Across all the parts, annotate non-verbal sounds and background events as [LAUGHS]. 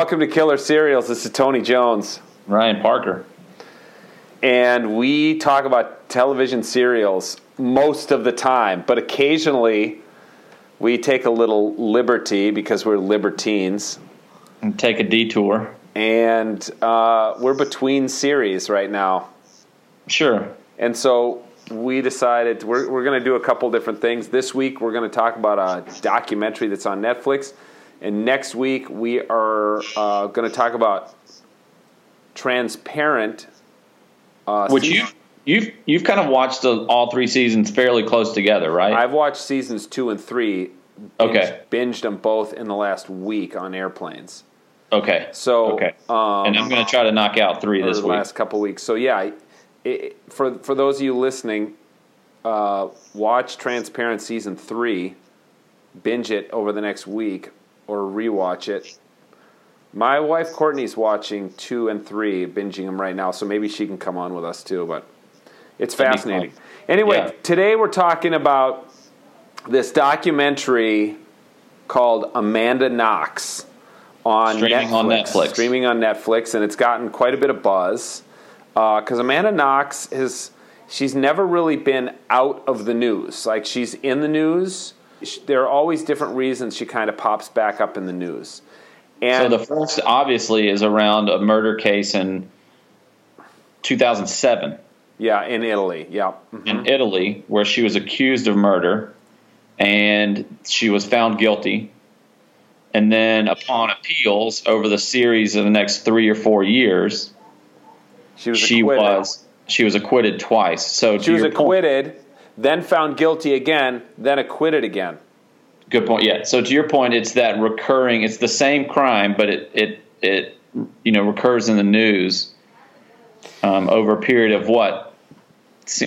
Welcome to Killer Serials. This is Tony Jones. Ryan Parker. And we talk about television serials most of the time, but occasionally we take a little liberty because we're libertines. And take a detour. And uh, we're between series right now. Sure. And so we decided we're, we're going to do a couple different things. This week we're going to talk about a documentary that's on Netflix. And next week we are uh, going to talk about Transparent. Uh, Which you you've you've kind of watched the, all three seasons fairly close together, right? I've watched seasons two and three. Binged, okay. Binged them both in the last week on airplanes. Okay. So okay. Um, and I'm going to try to knock out three this the week. Last couple weeks. So yeah, it, for for those of you listening, uh, watch Transparent season three, binge it over the next week, or rewatch it. My wife Courtney's watching two and three, binging them right now, so maybe she can come on with us too. But it's fascinating. Anyway, yeah. today we're talking about this documentary called Amanda Knox on streaming Netflix, on Netflix. Streaming on Netflix, and it's gotten quite a bit of buzz because uh, Amanda Knox is she's never really been out of the news. Like she's in the news. There are always different reasons she kind of pops back up in the news. And so the first, obviously, is around a murder case in 2007. Yeah, in Italy. Yeah. Mm-hmm. In Italy, where she was accused of murder and she was found guilty. And then, upon appeals over the series of the next three or four years, she was she acquitted. was she was acquitted twice. So she was acquitted, point, then found guilty again, then acquitted again. Good point. Yeah. So to your point, it's that recurring. It's the same crime, but it it it you know recurs in the news um, over a period of what,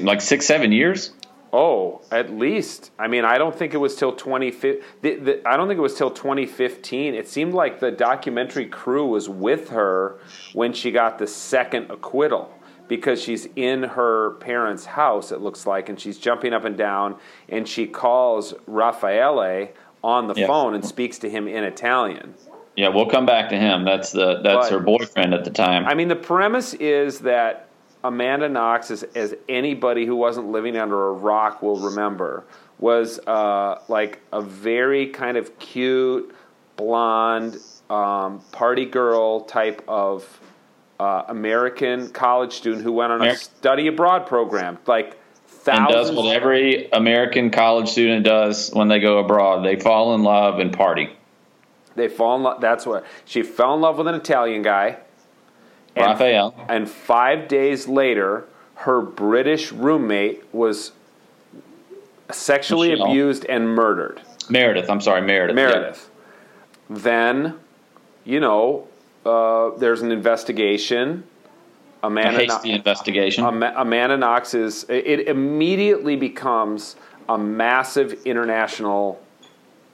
like six seven years. Oh, at least. I mean, I don't think it was till 2015. I don't think it was till 2015. It seemed like the documentary crew was with her when she got the second acquittal because she's in her parents' house, it looks like, and she's jumping up and down, and she calls Raffaele on the yeah. phone and speaks to him in Italian. Yeah, we'll come back to him. That's the that's but, her boyfriend at the time. I mean, the premise is that Amanda Knox, as, as anybody who wasn't living under a rock will remember, was uh, like a very kind of cute, blonde, um, party girl type of uh, American college student who went on a study abroad program, like thousands. And does what every American college student does when they go abroad. They fall in love and party. They fall in love. That's what she fell in love with an Italian guy. And, Raffaele. And five days later, her British roommate was sexually Michelle. abused and murdered. Meredith, I'm sorry, Meredith. Meredith. Yeah. Then, you know, uh, there's an investigation. Amanda a hasty no- investigation. Amanda Knox is. It immediately becomes a massive international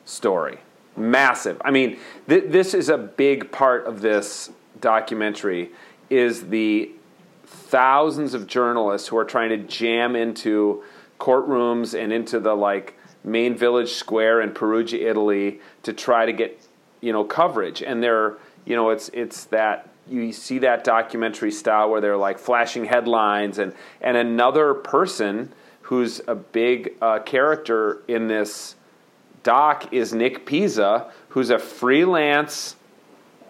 story. Massive. I mean, th- this is a big part of this documentary. Is the thousands of journalists who are trying to jam into courtrooms and into the like main village square in Perugia, Italy, to try to get you know coverage, and they're you know, it's it's that you see that documentary style where they're like flashing headlines and and another person who's a big uh, character in this doc is Nick Pisa, who's a freelance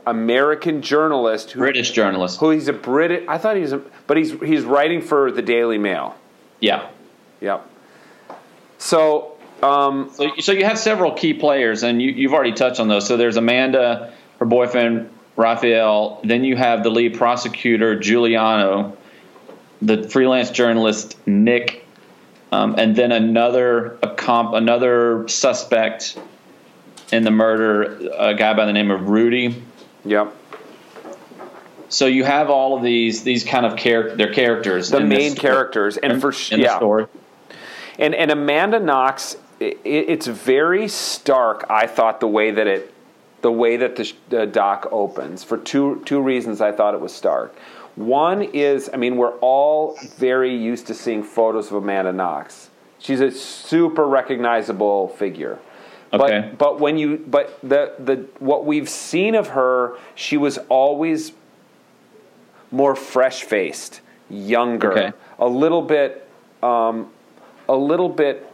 American journalist, who, British journalist, who he's a British. I thought he's a, but he's he's writing for the Daily Mail. Yeah, yep. So, um, so, so you have several key players, and you, you've already touched on those. So there's Amanda her boyfriend Raffaele. Then you have the lead prosecutor Giuliano, the freelance journalist Nick, um, and then another a comp, another suspect in the murder, a guy by the name of Rudy. Yep. So you have all of these these kind of character their characters, the main characters, and in, for in yeah. the story. And and Amanda Knox, it, it's very stark. I thought the way that it the way that the, the doc opens for two two reasons. I thought it was stark. One is, I mean, we're all very used to seeing photos of Amanda Knox. She's a super recognizable figure. Okay. But but when you but the the what we've seen of her, she was always more fresh faced, younger, Okay. a little bit um, a little bit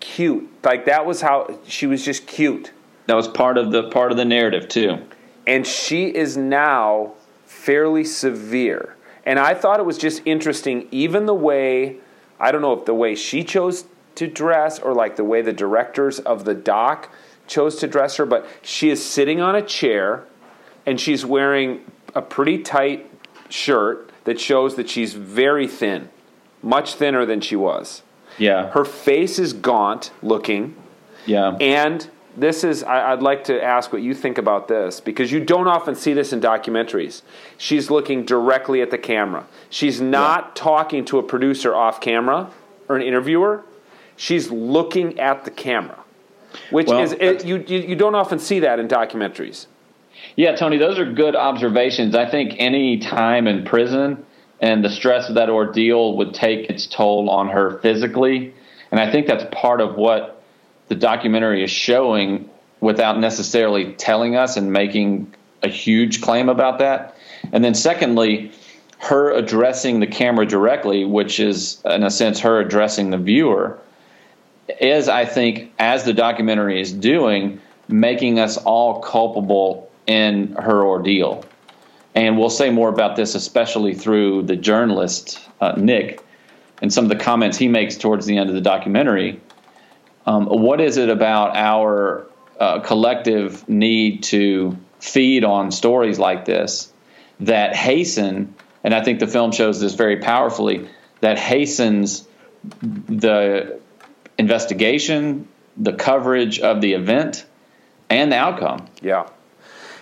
cute. Like that was how she was just cute. That was part of the part of the narrative too. and she is now fairly severe. And I thought it was just interesting, even the way I don't know if the way she chose to dress or like the way the directors of the doc chose to dress her, but she is sitting on a chair and she's wearing a pretty tight shirt that shows that she's very thin, much thinner than she was. Yeah. Her face is gaunt looking. yeah. And this is, I, I'd like to ask what you think about this because you don't often see this in documentaries. She's looking directly at the camera. She's not talking to a producer off camera or an interviewer. She's looking at the camera, which Well, is, it, you, you, you don't often see that in documentaries. Yeah, Tony, those are good observations. I think any time in prison and the stress of that ordeal would take its toll on her physically. And I think that's part of what the documentary is showing without necessarily telling us and making a huge claim about that. And then, secondly, her addressing the camera directly, which is, in a sense, her addressing the viewer, is, I think, as the documentary is doing, making us all culpable in her ordeal. And we'll say more about this, especially through the journalist, uh, Nick, and some of the comments he makes towards the end of the documentary. Um, what is it about our uh, collective need to feed on stories like this that hasten, and I think the film shows this very powerfully, that hastens the investigation, the coverage of the event, and the outcome. Yeah.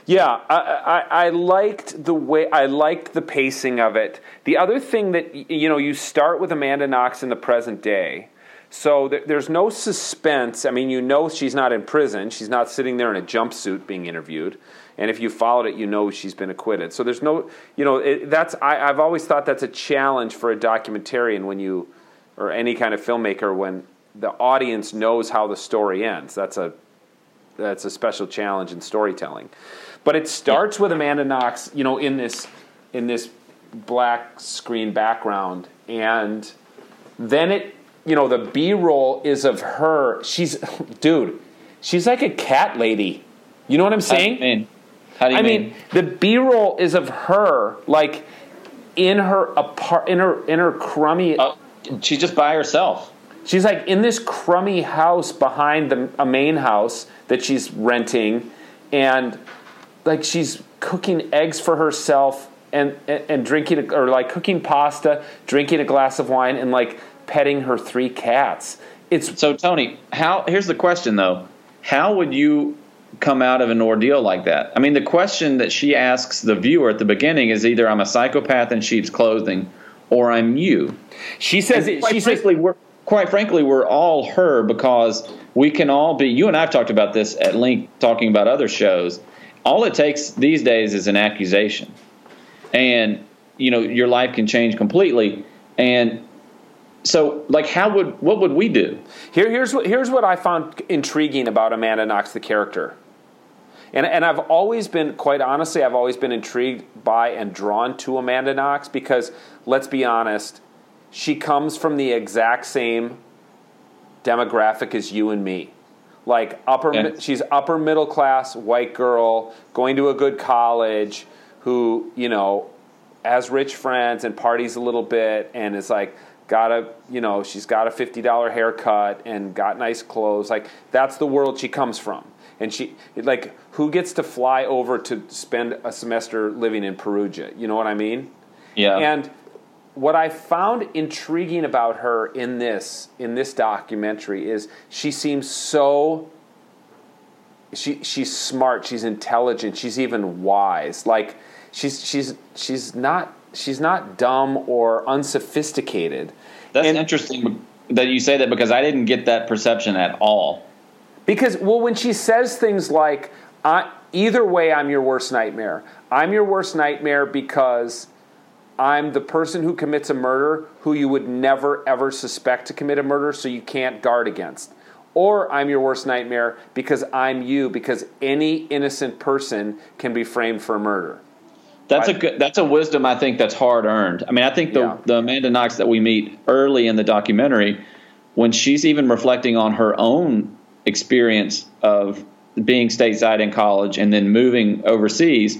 Yeah, I, I, I liked the way I liked the pacing of it. The other thing that you know, you start with Amanda Knox in the present day, so there, there's no suspense. I mean, you know she's not in prison; she's not sitting there in a jumpsuit being interviewed. And if you followed it, you know she's been acquitted. So there's no, you know, it, that's I, I've always thought that's a challenge for a documentarian when you, or any kind of filmmaker when the audience knows how the story ends. That's a that's a special challenge in storytelling. But it starts with Amanda Knox, you know, in this in this black screen background, and then it, you know, the B roll is of her. She's, dude, she's like a cat lady. You know what I'm How do you saying? mean? How do you I mean? mean, the B roll is of her, like in her apart, in her in her crummy. Oh, she's just by herself. She's like in this crummy house behind the a main house that she's renting, and like she's cooking eggs for herself and and, and drinking or like cooking pasta, drinking a glass of wine, and like petting her three cats. It's So Tony, how here's the question though. How would you come out of an ordeal like that? I mean, the question that she asks the viewer at the beginning is either I'm a psychopath in sheep's clothing or I'm you. she says it, she says we're quite frankly, we're all her because we can all be you and I've talked about this at length talking about other shows. All it takes these days is an accusation. And you know, your life can change completely. And so like how would what would we do? Here, here's what here's what I found intriguing about Amanda Knox, the character, and and I've always been quite honestly, I've always been intrigued by and drawn to Amanda Knox because let's be honest, she comes from the exact same demographic as you and me, like upper. Yeah. She's upper middle class white girl going to a good college, who you know has rich friends and parties a little bit and is like got a you know she's got a $50 haircut and got nice clothes. Like that's the world she comes from. And she like who gets to fly over to spend a semester living in perugia? You know what i mean? Yeah. and what I found intriguing about her in this in this documentary is she seems so she she's smart, she's intelligent, she's even wise. Like she's she's she's not she's not dumb or unsophisticated. That's And- interesting that you say that because I didn't get that perception at all. Because, well, when she says things like, I, either way, I'm your worst nightmare. I'm your worst nightmare because I'm the person who commits a murder who you would never, ever suspect to commit a murder, so you can't guard against. or I'm your worst nightmare because I'm you, because any innocent person can be framed for murder. That's I- a good. That's a wisdom I think that's hard earned. I mean, I think the Yeah. the Amanda Knox that we meet early in the documentary, when she's even reflecting on her own experience of being stateside in college and then moving overseas,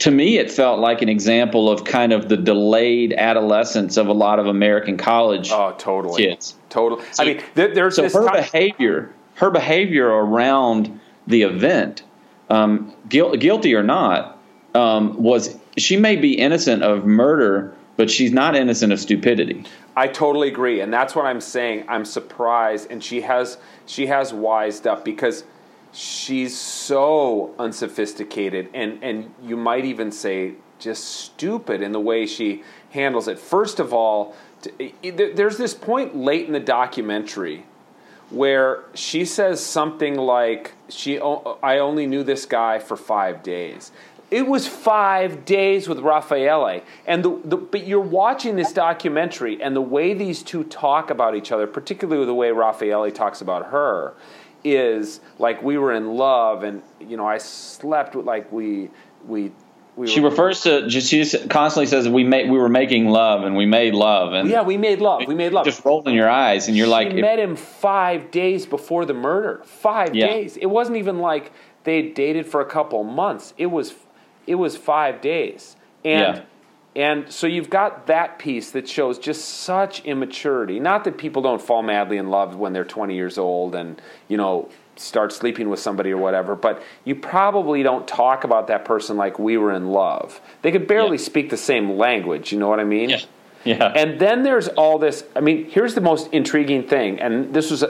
to me it felt like an example of kind of the delayed adolescence of a lot of American college Oh, totally. kids. Totally. I mean, there, there's So this her time- behavior, her behavior around the event, um, guil- guilty or not, um, was she may be innocent of murder, but she's not innocent of stupidity. I totally agree, and that's what I'm saying. I'm surprised, and she has she has wised up because she's so unsophisticated, and and you might even say just stupid in the way she handles it. First of all, there's this point late in the documentary where she says something like she I only knew this guy for 5 days. It was 5 days with Raffaele and the, the but you're watching this documentary and the way these two talk about each other, particularly the way Raffaele talks about her is like we were in love and you know I slept with like we we we She were, refers to she constantly says we made we were making love and we made love and yeah, we made love. We made love. just rolled in your eyes and you're like she if- met him five days before the murder. Five Yeah. days. It wasn't even like they dated for a couple months. It was, it was five days. And and so you've got that piece that shows just such immaturity. Not that people don't fall madly in love when they're 20 years old and you know start sleeping with somebody or whatever, but you probably don't talk about that person like we were in love. They could barely Yeah. speak the same language. You know what I mean? yeah yeah And then there's all this. I mean, here's the most intriguing thing, and this was,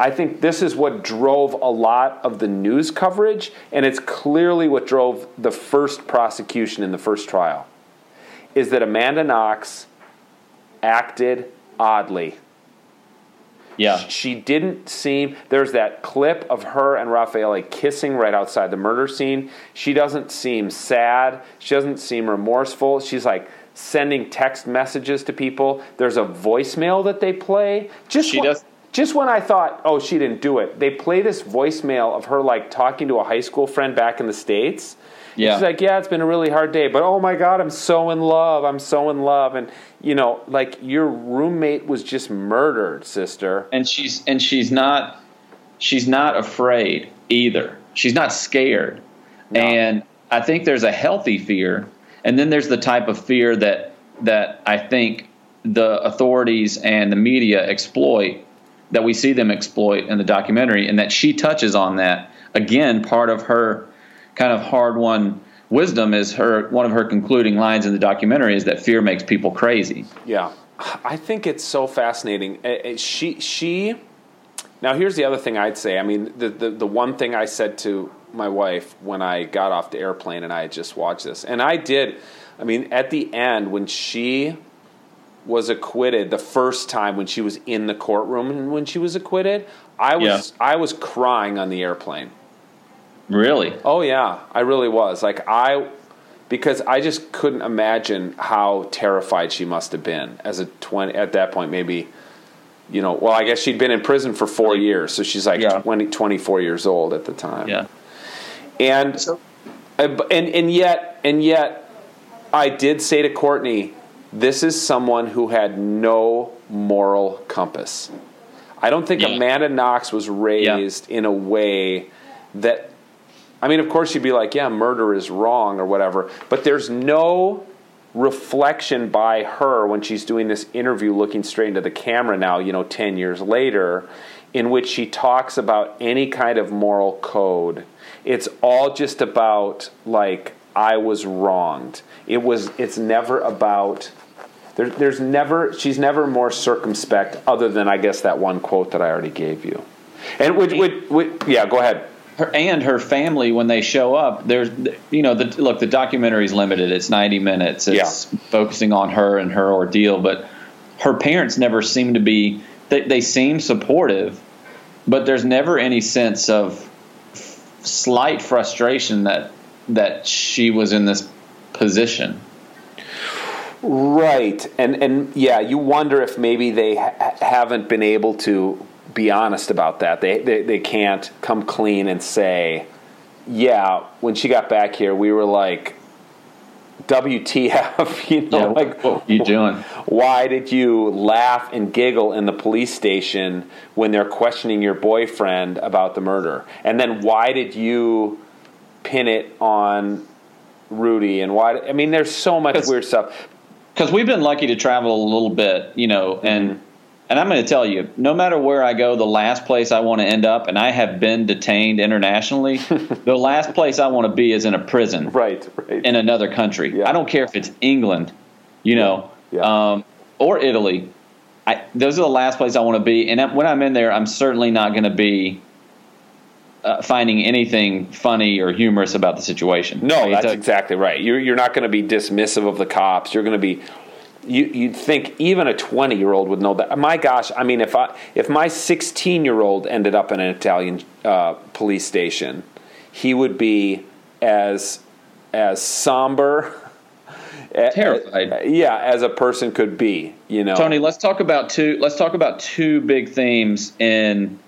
I think, this is what drove a lot of the news coverage, and it's clearly what drove the first prosecution in the first trial, is that Amanda Knox acted oddly. yeah She didn't seem. There's that clip of her and Raffaele kissing right outside the murder scene. She doesn't seem sad. She doesn't seem remorseful. She's like sending text messages to people. There's a voicemail that they play. Just She when, does- Just when I thought, oh, she didn't do it, they play this voicemail of her like talking to a high school friend back in the states. Yeah. She's like, yeah, it's been a really hard day, but oh my God, I'm so in love. I'm so in love. And, you know, like your roommate was just murdered, sister. and she's and she's not she's not afraid either. She's not scared. No. And I think there's a healthy fear, and then there's the type of fear that that I think the authorities and the media exploit that we see them exploit in the documentary and that she touches on that again part of her kind of hard won wisdom is her one of her concluding lines in the documentary is that fear makes people crazy Yeah, I think it's so fascinating. She she. Now here's the other thing I'd say. I mean, the, the the one thing I said to my wife when I got off the airplane and I had just watched this, and I did. I mean, at the end when she was acquitted the first time when she was in the courtroom and when she was acquitted, I was I was crying on the airplane. really Oh yeah, I really was. Like I because I just couldn't imagine how terrified she must have been as a 20 at that point maybe you know, well I guess she'd been in prison for 4 years, so she's like Yeah. 20 24 years old at the time. yeah And b- and and yet and yet I did say to Courtney, this is someone who had no moral compass. I don't think Yeah. Amanda Knox was raised in a way that I mean, of course, you'd be like, yeah, murder is wrong or whatever, but there's no reflection by her when she's doing this interview looking straight into the camera now, you know, 10 years later, in which she talks about any kind of moral code. It's all just about, like, I was wronged. It was, it's never about. There, there's never she's never more circumspect other than I guess that one quote that I already gave you, and would, would, would yeah go ahead her and her family when they show up there's you know the look the documentary's limited it's 90 minutes it's focusing on her and her ordeal but her parents never seem to be they, they seem supportive but there's never any sense of slight frustration that that she was in this position Right, and and yeah, you wonder if maybe they ha- haven't been able to be honest about that. They, they they can't come clean and say, yeah, when she got back here, we were like, WTF? [LAUGHS] You know, Yeah, like what are you doing? Why did you laugh and giggle in the police station when they're questioning your boyfriend about the murder? And then why did you pin it on Rudy? And why? I mean, there's so much weird stuff. because we've been lucky to travel a little bit, you know, and and I'm going to tell you, no matter where I go, the last place I want to end up, and I have been detained internationally, [LAUGHS] the last place I want to be is in a prison Right, right. in another country. Yeah. I don't care if it's England, you know, Yeah. Um, or Italy. I, those are the last place I want to be, and when I'm in there, I'm certainly not going to be. Uh, finding anything funny or humorous about the situation. No, I mean, that's a- exactly right. You're, you're not going to be dismissive of the cops. You're going to be. You, you'd think even a 20 year old would know that. My gosh, I mean, if I if my 16 year old ended up in an Italian uh, police station, he would be as as somber, [LAUGHS] Terrified. a- yeah, as a person could be. You know, Tony, let's talk about two. Let's talk about two big themes in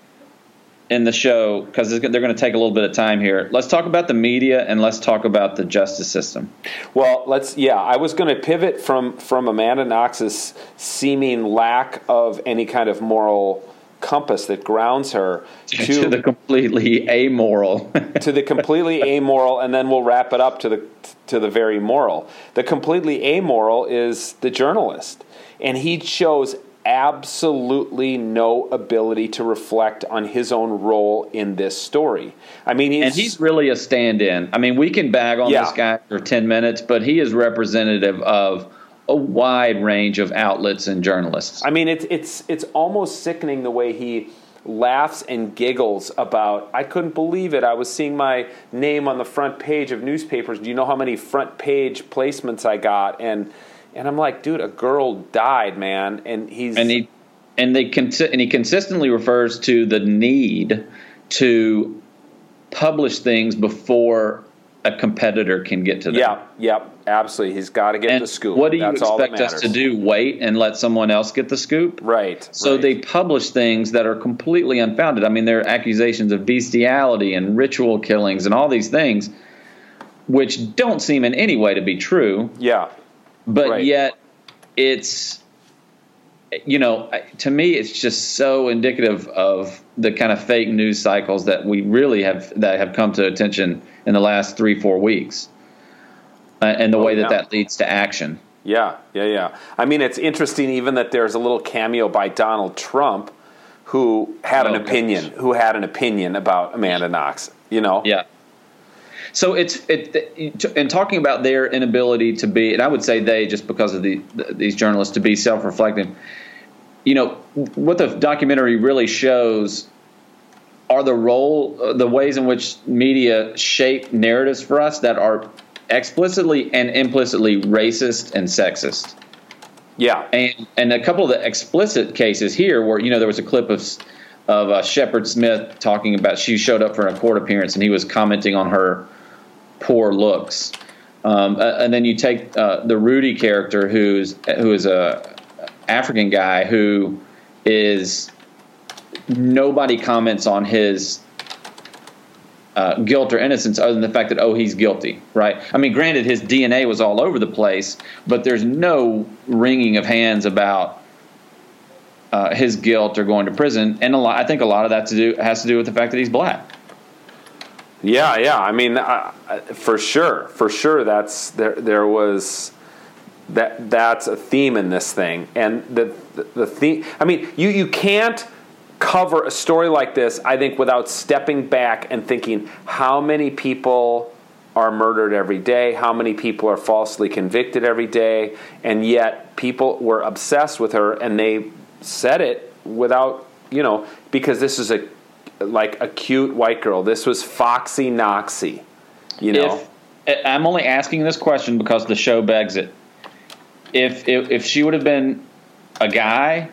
in the show because they're going to take a little bit of time here. Let's talk about the media and let's talk about the justice system. Well, let's. Yeah, I was going to pivot from from Amanda Knox's seeming lack of any kind of moral compass that grounds her [LAUGHS] to the completely amoral. [LAUGHS] to the completely amoral, and then we'll wrap it up to the to the very moral. The completely amoral is the journalist, and he shows absolutely no ability to reflect on his own role in this story. I mean, he's, and he's really a stand-in. I mean, we can bag on Yeah. this guy for 10 minutes, but he is representative of a wide range of outlets and journalists. I mean, it's it's it's almost sickening the way he laughs and giggles about. I couldn't believe it. I was seeing my name on the front page of newspapers. Do you know how many front page placements I got? And and I'm like, dude, a girl died, man. And he's and he and they consi- and he consistently refers to the need to publish things before a competitor can get to them. yeah, yep, absolutely. He's got to get And the scoop. what do you That's expect us to do? Wait and let someone else get the scoop? Right. So right. they publish things that are completely unfounded. I mean, there are accusations of bestiality and ritual killings and all these things, which don't seem in any way to be true. yeah, but Right. yet it's you know to me it's just so indicative of the kind of fake news cycles that we really have that have come to attention in the last three four weeks uh, and the Oh, way that yeah. that leads to action Yeah, yeah, yeah. I mean, it's interesting even that there's a little cameo by Donald Trump, who had an Oh, gosh. opinion, who had an opinion about Amanda Knox. You know, yeah so it's it and talking about their inability to be and i would say they just because of the these journalists to be self-reflective you know what the documentary really shows are the role uh, the ways in which media shape narratives for us that are explicitly and implicitly racist and sexist. Yeah, and and a couple of the explicit cases here where you know there was a clip of of uh, Shepard Smith talking about she showed up for a court appearance and he was commenting on her poor looks. Um, and then you take uh, the Rudy character, who's who is a African guy who is nobody comments on his uh, guilt or innocence other than the fact that oh he's guilty, right? I mean, granted his DNA was all over the place, but there's no wringing of hands about uh, his guilt or going to prison, and a lot, I think a lot of that to do has to do with the fact that he's black. Yeah, yeah. I mean, for sure, for sure. That's there. There was that. That's a theme in this thing, and the the, the theme. I mean, you you can't cover a story like this. I think without stepping back and thinking how many people are murdered every day, how many people are falsely convicted every day, and yet people were obsessed with her and they said it without, you know, because this is a like a cute white girl. This was Foxy Knoxy, you know. If I'm only asking this question because the show begs it. If if, if she would have been a guy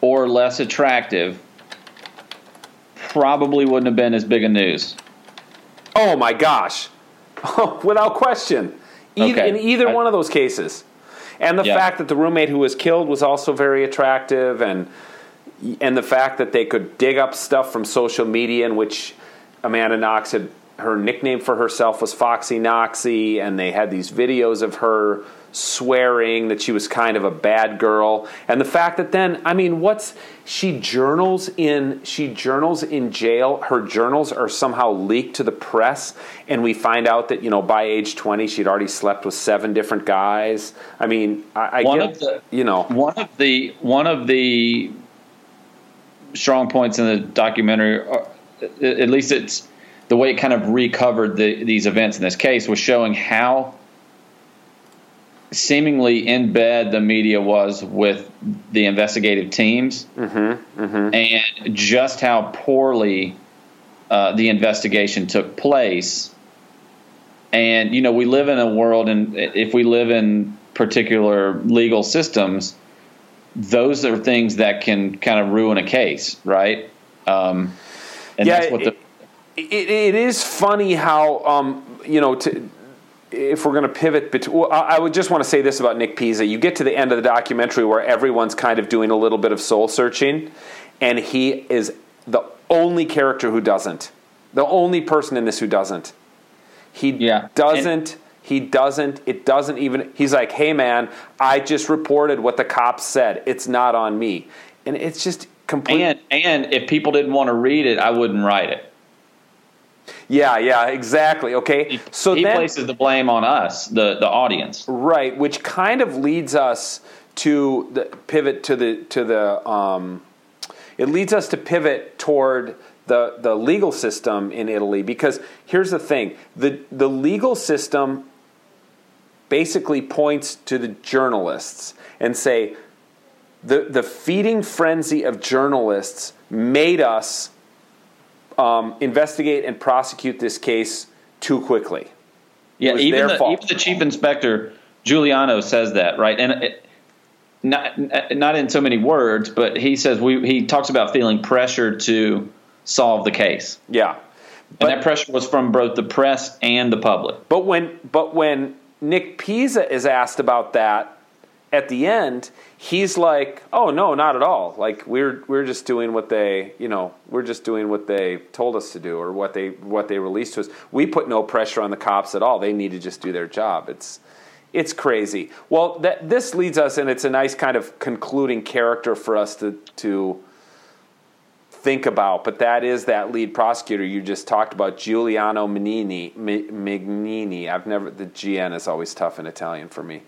or less attractive, probably wouldn't have been as big a news. oh my gosh, [LAUGHS] without question, either, Okay. in either I- one of those cases, and the Yeah. fact that the roommate who was killed was also very attractive, and and the fact that they could dig up stuff from social media in which Amanda Knox had her nickname for herself was Foxy Knoxy, and they had these videos of her swearing that she was kind of a bad girl. And the fact that then i mean what's she journals in she journals in jail. Her journals are somehow leaked to the press and we find out that you know by age 20 she'd already slept with seven different guys. I mean i, I one get of the you know. one of the one of the strong points in the documentary uh, at least it's the way it kind of recovered the, these events in this case was showing how seemingly in bed the media was with the investigative teams mm-hmm, mm-hmm. and just how poorly uh, the investigation took place. And, you know, we live in a world, and if we live in particular legal systems, those are things that can kind of ruin a case, right? Um, and yeah, that's what the. It, it, it is funny how, um, you know, to, if we're going to pivot between, well, I would just want to say this about Nick Pisa. You get to the end of the documentary where everyone's kind of doing a little bit of soul searching, and he is the only character who doesn't. The only person in this who doesn't. He Yeah. doesn't. He doesn't. It doesn't even. He's like, hey man, I just reported what the cops said. It's not on me, and it's just complete. And, and if people didn't want to read it, I wouldn't write it. yeah, yeah, exactly. Okay, so he then places the blame on us, the, the audience. Right, which kind of leads us to the pivot to the to the um, it leads us to pivot toward the the legal system in Italy because here's the thing the the legal system basically points to the journalists and say the the feeding frenzy of journalists made us um, investigate and prosecute this case too quickly. Yeah, even the, even the chief inspector Giuliano says that, right? And it, not not in so many words, but he says we he talks about feeling pressure to solve the case, Yeah. and that pressure was from both the press and the public. But when but when Nick Pisa is asked about that at the end, he's like, "Oh no, not at all. Like we're we're just doing what they, you know, we're just doing what they told us to do or what they what they released to us. We put no pressure on the cops at all. They need to just do their job." It's it's crazy. Well, that this leads us and it's a nice kind of concluding character for us to to think about, but that is that lead prosecutor you just talked about, Giuliano Mignini. Mi- Mignini. I've never the GN is always tough in Italian for me.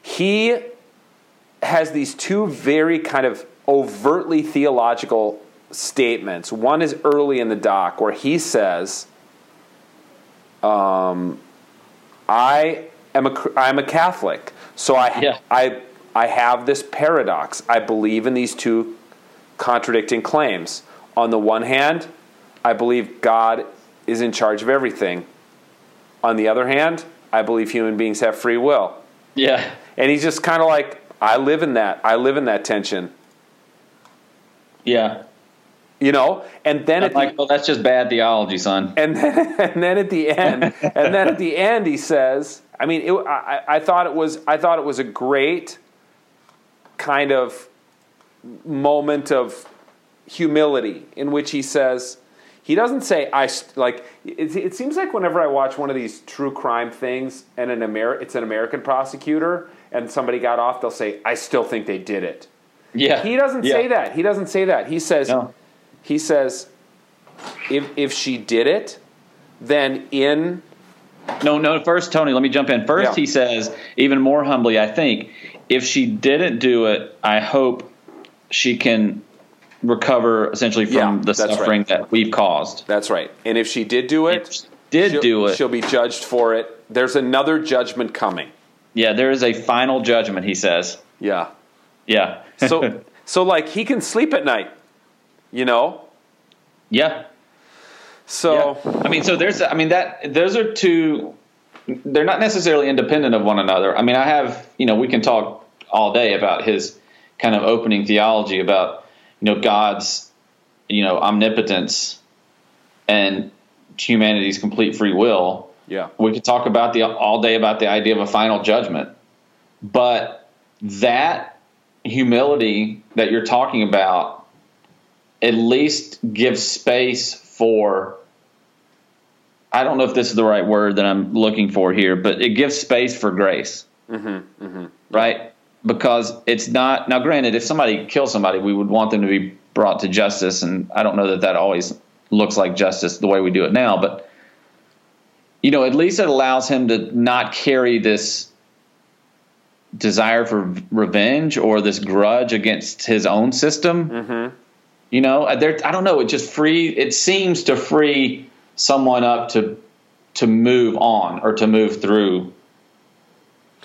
He has these two very kind of overtly theological statements. One is early in the doc where he says, um, "I am a I'm a Catholic, so I Yeah. I I have this paradox. I believe in these two contradicting claims. On the one hand, I believe God is in charge of everything. On the other hand, I believe human beings have free will. Yeah, And he's just kind of like, I live in that. I live in that tension, yeah. you know. And then I'm like, the, well, that's just bad theology, son. and then [LAUGHS] and then at the end, [LAUGHS] and then at the end, he says, I mean, it, I, I thought it was I thought it was a great kind of moment of humility in which he says he doesn't say I like it, it seems like whenever I watch one of these true crime things and an Amer- it's an American prosecutor and somebody got off they'll say I still think they did it. Yeah, He doesn't Yeah. say that. He doesn't say that. He says No. he says if if she did it then in No, no. First, Tony, let me jump in. First, Yeah. he says, even more humbly, I think, if she didn't do it, I hope she can recover essentially from Yeah, the that's right. suffering that we've caused. that's right. And if she did do it she did she'll- do it, she'll be judged for it. There's another judgment coming. yeah, there is a final judgment. He says, Yeah. yeah, So [LAUGHS] so like he can sleep at night. You know? yeah. So Yeah. I mean, so there's, I mean, that those are two. They're not necessarily independent of one another. I mean, I have, you know, we can talk all day about his kind of opening theology about, you know, God's, you know, omnipotence and humanity's complete free will. yeah. We could talk about the all day about the idea of a final judgment, but that humility that you're talking about at least gives space for I don't know if this is the right word that I'm looking for here, but it gives space for grace. Mm-hmm, mm-hmm. Right? Because it's not now. Granted, if somebody kills somebody, we would want them to be brought to justice, and I don't know that that always looks like justice the way we do it now. But you know, at least it allows him to not carry this desire for revenge or this grudge against his own system. Mm-hmm. You know, there. I don't know. It just free. It seems to free someone up to to move on or to move through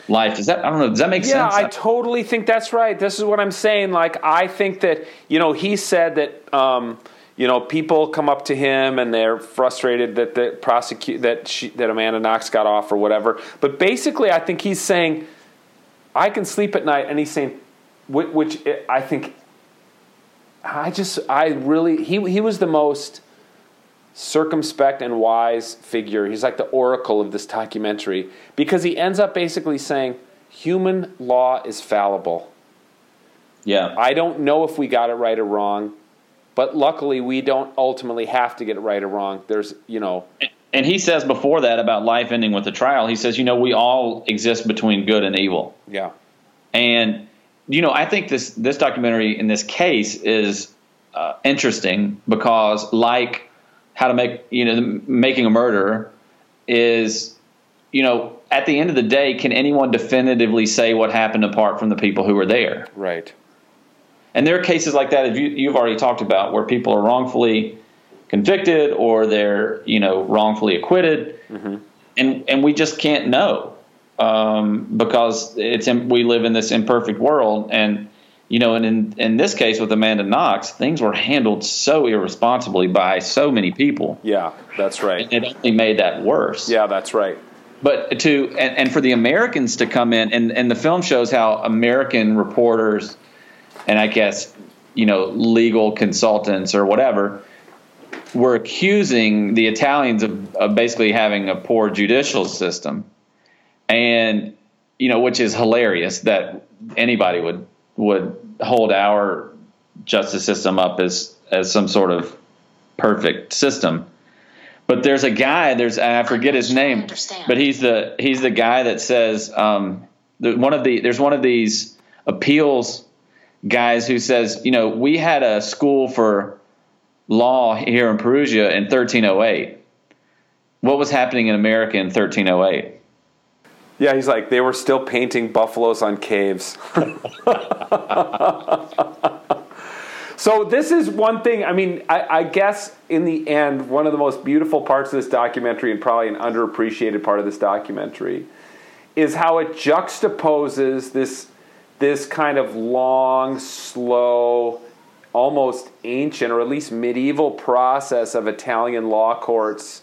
life. Does that I don't know, does that make yeah, sense? Yeah, I totally think that's right. This is what I'm saying. Like I think that, you know, he said that um, you know, people come up to him and they're frustrated that the prosecute that she, that Amanda Knox got off or whatever. But basically, I think he's saying, "I can sleep at night," and he's saying, which, which I think, I just, I really, he he was the most circumspect and wise figure. He's like the oracle of this documentary because he ends up basically saying human law is fallible. Yeah. I don't know if we got it right or wrong, but luckily we don't ultimately have to get it right or wrong. There's, you know. And he says before that about life ending with a trial, he says, you know, we all exist between good and evil. Yeah. And you know, I think this this documentary in this case is uh, interesting because like how to make you know making a murder is you know at the end of the day can anyone definitively say what happened apart from the people who were there? Right. And there are cases like that as you, you've already talked about where people are wrongfully convicted or they're you know wrongfully acquitted. Mm-hmm. and and we just can't know um, because it's in, we live in this imperfect world and you know, and in, in this case with Amanda Knox, things were handled so irresponsibly by so many people. Yeah, that's right. And it only made that worse. Yeah, that's right. But to and, and for the Americans to come in and, and the film shows how American reporters and I guess, you know, legal consultants or whatever were accusing the Italians of, of basically having a poor judicial system. And, you know, which is hilarious that anybody would would hold our justice system up as as some sort of perfect system. But there's a guy. There's I forget his name, but he's the he's the guy that says um, one of the there's one of these appeals guys who says you know we had a school for law here in Perugia in 1308. What was happening in America in 1308? Yeah, he's like, they were still painting buffaloes on caves. [LAUGHS] so, this is one thing. I mean, I, I, guess in the end, one of the most beautiful parts of this documentary, and probably an underappreciated part of this documentary, is how it juxtaposes this, this kind of long, slow, almost ancient, or at least medieval process of Italian law courts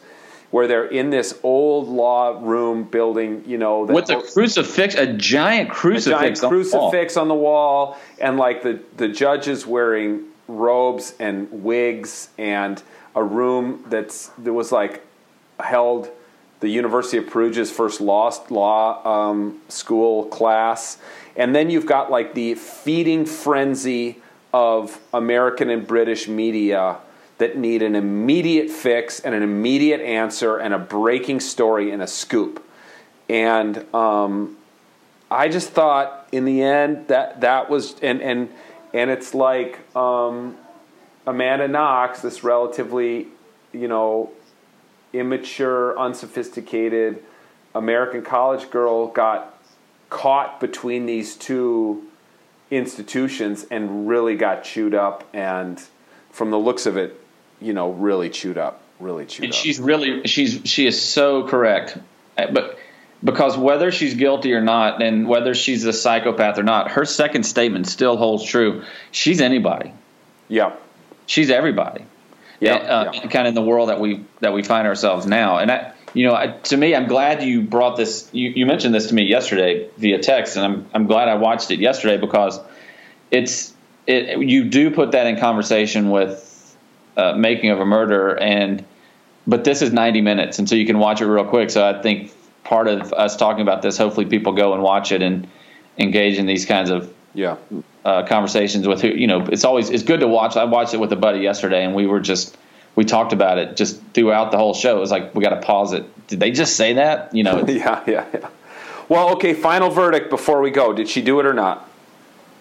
where they're in this old law room building, you know, with a crucifix, a giant crucifix, a giant crucifix on the, on the wall, and like the the judges wearing robes and wigs, and a room that's that was like held the University of Perugia's first law law um, school class, and then you've got like the feeding frenzy of American and British media that need an immediate fix and an immediate answer and a breaking story and a scoop. And um, I just thought in the end that that was and and and it's like um, Amanda Knox, this relatively you know immature, unsophisticated American college girl, got caught between these two institutions and really got chewed up and from the looks of it you know, really chewed up, really chewed and up. She's really she's she is so correct, uh, but because whether she's guilty or not, and whether she's a psychopath or not, her second statement still holds true. She's anybody. Yeah. She's everybody. Yeah. Uh, yeah. Kind of in the world that we that we find ourselves now, and I, you know, I, to me, I'm glad you brought this. You, you mentioned this to me yesterday via text, and I'm I'm glad I watched it yesterday because it's it. You do put that in conversation with uh, making of a murder and but this is 90 minutes and so you can watch it real quick so i think part of us talking about this hopefully people go and watch it and engage in these kinds of yeah uh, conversations with who you know. It's always it's good to watch. I watched it with a buddy yesterday, and we were just we talked about it just throughout the whole show. It was like we got to pause it. Did they just say that? You know? [LAUGHS] yeah, yeah, yeah. Well, okay. Final verdict before we go. Did she do it or not?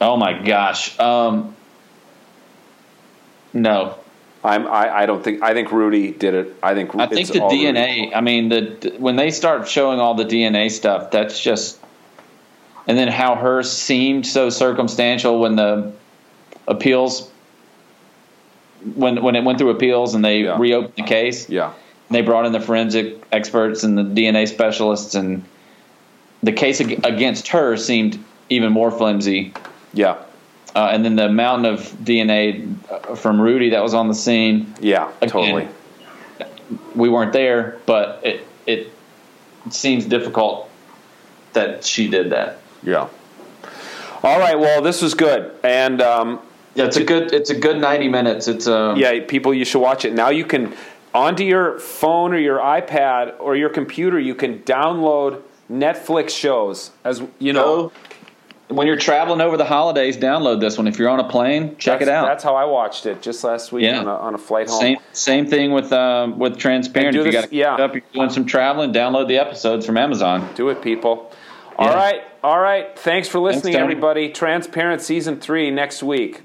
Oh my gosh. Um, no. I'm, I, I don't think I think Rudy did it. I think I think the DNA. Rudy. I mean, the when they start showing all the DNA stuff, that's just, and then how hers seemed so circumstantial when the appeals, when when it went through appeals and they yeah. reopened the case. Yeah, they brought in the forensic experts and the DNA specialists, and the case against her seemed even more flimsy. Yeah. Uh, and then the mountain of DNA uh, from Rudy that was on the scene. Yeah, again, totally. We weren't there, but it it seems difficult that she did that. Yeah. All right. Well, this was good, and um, yeah, it's a good it's a good ninety minutes. It's um, yeah, people, you should watch it now. You can onto your phone or your iPad or your computer. You can download Netflix shows as you know. When you're traveling over the holidays, download this one. If you're on a plane, check that's, it out. That's how I watched it just last week yeah. on, a, on, a, flight home. Same, same thing with um, with Transparent. If you got yeah. up, you're doing some traveling, download the episodes from Amazon. Do it, people. All yeah. right, all right. Thanks for listening, Thanks, everybody. Transparent season three next week.